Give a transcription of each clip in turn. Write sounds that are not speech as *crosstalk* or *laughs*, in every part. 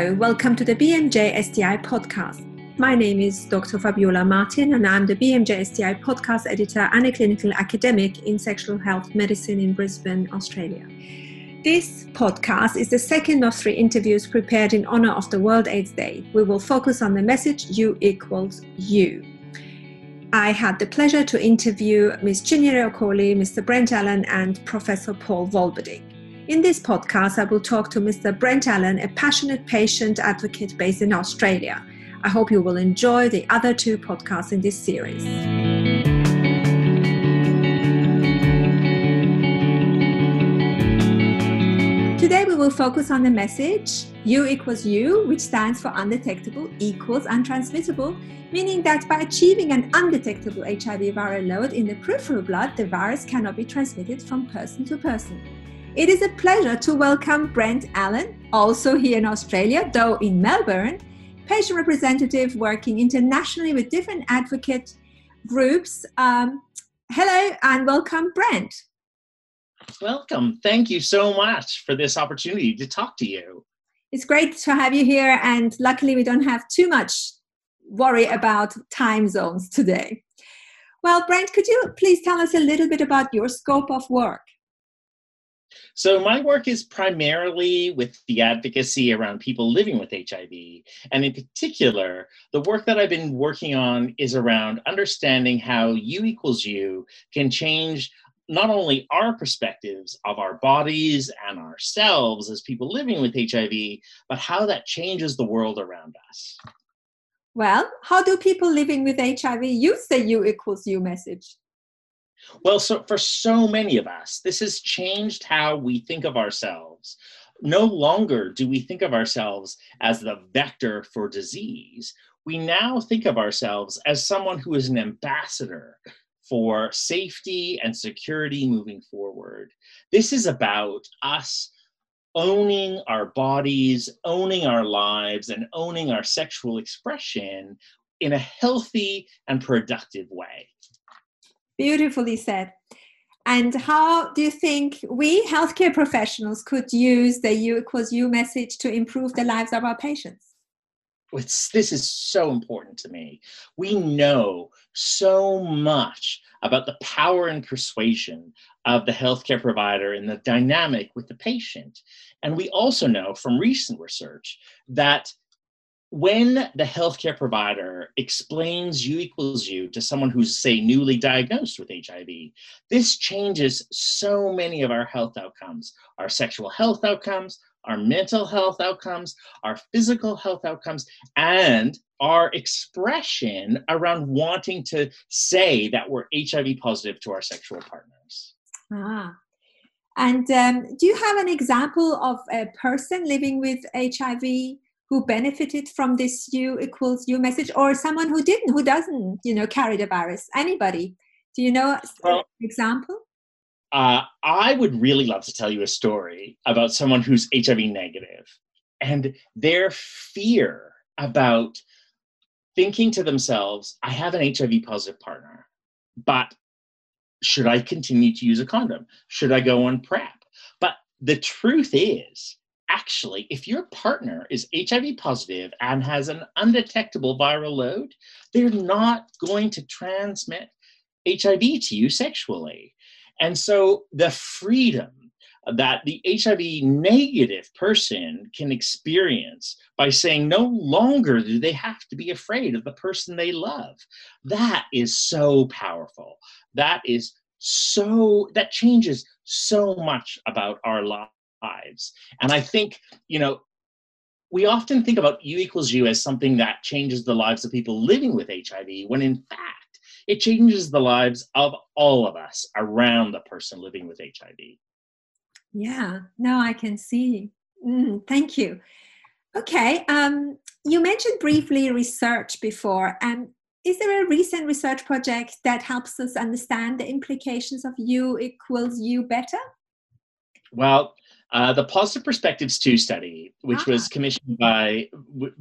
Hello, welcome to the BMJ STI podcast. My name is Dr. Fabiola Martin, and I'm the BMJ STI podcast editor and a clinical academic in sexual health medicine in Brisbane, Australia. This podcast is the second of three interviews prepared in honor of the World AIDS Day. We will focus on the message U equals U. I had the pleasure to interview Ms. Chinyere Okoli, Mr. Brent Allen, and Professor Paul Volberding. In this podcast, I will talk to Mr. Brent Allen, a passionate patient advocate based in Australia. I hope you will enjoy the other two podcasts in this series. Today, we will focus on the message U equals U, which stands for undetectable equals untransmittable, meaning that by achieving an undetectable HIV viral load in the peripheral blood, the virus cannot be transmitted from person to person. It is a pleasure to welcome Brent Allen, also here in Australia, though in Melbourne, patient representative working internationally with different advocate groups. Um, hello and welcome, Brent. Welcome. Thank you so much for this opportunity to talk to you. It's great to have you here, and luckily, we don't have too much worry about time zones today. Well, Brent, could you please tell us a little bit about your scope of work? So, my work is primarily with the advocacy around people living with HIV. And in particular, the work that I've been working on is around understanding how U equals U can change not only our perspectives of our bodies and ourselves as people living with HIV, but how that changes the world around us. Well, how do people living with HIV use the U equals U message? Well, so for so many of us, this has changed how we think of ourselves. No longer do we think of ourselves as the vector for disease. We now think of ourselves as someone who is an ambassador for safety and security moving forward. This is about us owning our bodies, owning our lives, and owning our sexual expression in a healthy and productive way. Beautifully said. And how do you think we healthcare professionals could use the U equals U message to improve the lives of our patients? It's, this is so important to me. We know so much about the power and persuasion of the healthcare provider and the dynamic with the patient. And we also know from recent research that when the healthcare provider explains U equals U to someone who's, say, newly diagnosed with HIV, this changes so many of our health outcomes our sexual health outcomes, our mental health outcomes, our physical health outcomes, and our expression around wanting to say that we're HIV positive to our sexual partners. Ah. And um, do you have an example of a person living with HIV who benefited from this U equals U message, or someone who didn't, who doesn't, you know, carry the virus? Anybody? Do you know well, an example? Uh, I would really love to tell you a story about someone who's HIV negative and their fear about thinking to themselves, I have an HIV positive partner, but should I continue to use a condom? Should I go on PrEP? But the truth is, actually, if your partner is HIV positive and has an undetectable viral load, they're not going to transmit HIV to you sexually. And so the freedom that the HIV negative person can experience by saying no longer do they have to be afraid of the person they love, that is so powerful. That is so, that changes so much about our lives lives. And I think, you know, we often think about U equals U as something that changes the lives of people living with HIV, when in fact, it changes the lives of all of us around the person living with HIV. Yeah, no, I can see. Mm, thank you. Okay, um, you mentioned briefly research before. and um, is there a recent research project that helps us understand the implications of U equals U better? Well, Uh, the Positive Perspectives 2 study, which ah. was commissioned by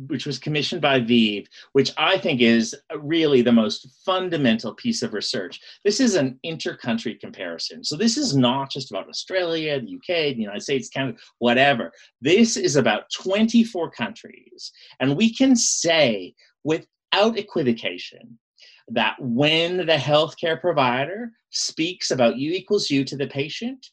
which was commissioned by ViiV, which I think is really the most fundamental piece of research. This is an inter-country comparison. So this is not just about Australia, the UK, the United States, Canada, whatever. This is about 24 countries. And we can say without equivocation that when the healthcare provider speaks about U equals U to the patient,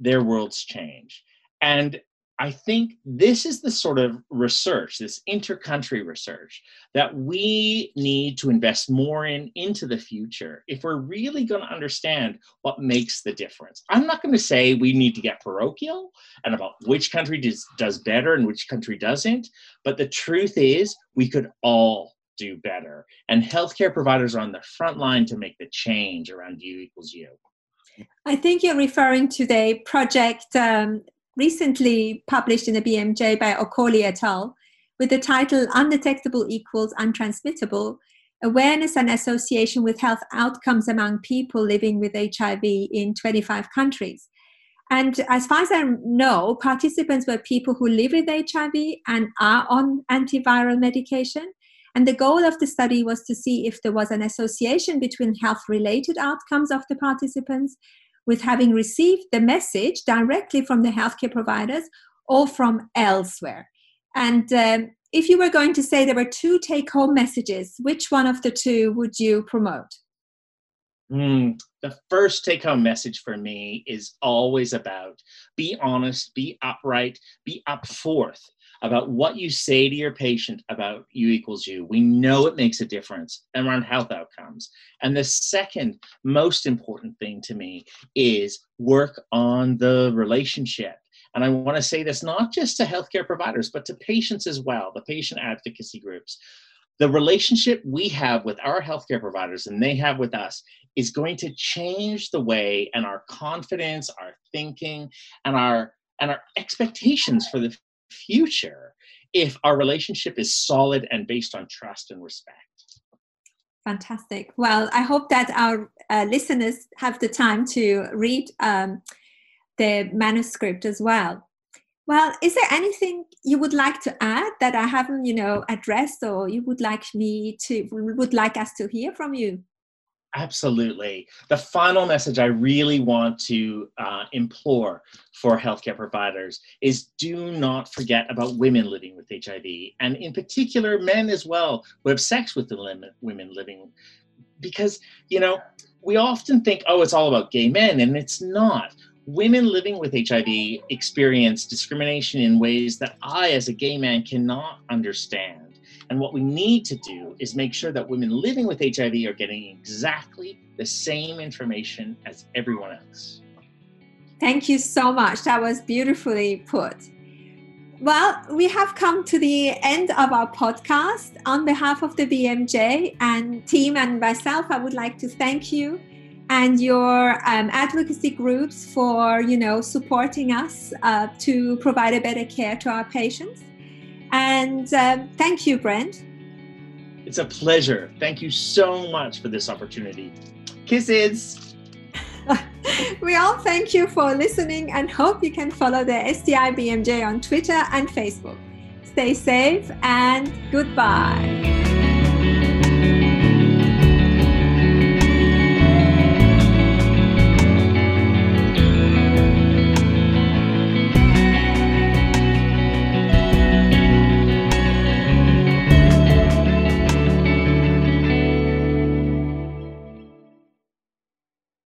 their worlds change. And I think this is the sort of research, this inter-country research, that we need to invest more in into the future if we're really going to understand what makes the difference. I'm not going to say we need to get parochial and about which country does, does better and which country doesn't, but the truth is we could all do better. And healthcare providers are on the front line to make the change around U equals U. I think you're referring to the project um, recently published in the BMJ by Okoli et al. with the title Undetectable Equals Untransmittable Awareness and Association with Health Outcomes Among People Living with HIV in 25 Countries. And as far as I know, participants were people who live with HIV and are on antiviral medication. And the goal of the study was to see if there was an association between health related outcomes of the participants with having received the message directly from the healthcare providers or from elsewhere. And um, if you were going to say there were two take home messages, which one of the two would you promote? Mm, the first take home message for me is always about be honest, be upright, be up forth about what you say to your patient about U equals U. We know it makes a difference around health outcomes. And the second most important thing to me is work on the relationship. And I want to say this not just to healthcare providers, but to patients as well, the patient advocacy groups. The relationship we have with our healthcare providers and they have with us is going to change the way and our confidence, our thinking, and our and our expectations for the future if our relationship is solid and based on trust and respect. Fantastic. Well, I hope that our uh, listeners have the time to read um, the manuscript as well. Well, is there anything you would like to add that I haven't, you know, addressed, or you would like me to would like us to hear from you? Absolutely. The final message I really want to uh, implore for healthcare providers is do not forget about women living with HIV, and in particular, men as well who have sex with the women living. Because, you know, we often think, oh, it's all about gay men, and it's not. Women living with HIV experience discrimination in ways that I, as a gay man, cannot understand and what we need to do is make sure that women living with HIV are getting exactly the same information as everyone else. Thank you so much. That was beautifully put. Well, we have come to the end of our podcast. On behalf of the BMJ and team and myself, I would like to thank you and your um, advocacy groups for, you know, supporting us uh, to provide a better care to our patients. And um, thank you, Brent. It's a pleasure. Thank you so much for this opportunity. Kisses. *laughs* we all thank you for listening and hope you can follow the STI BMJ on Twitter and Facebook. Stay safe and goodbye.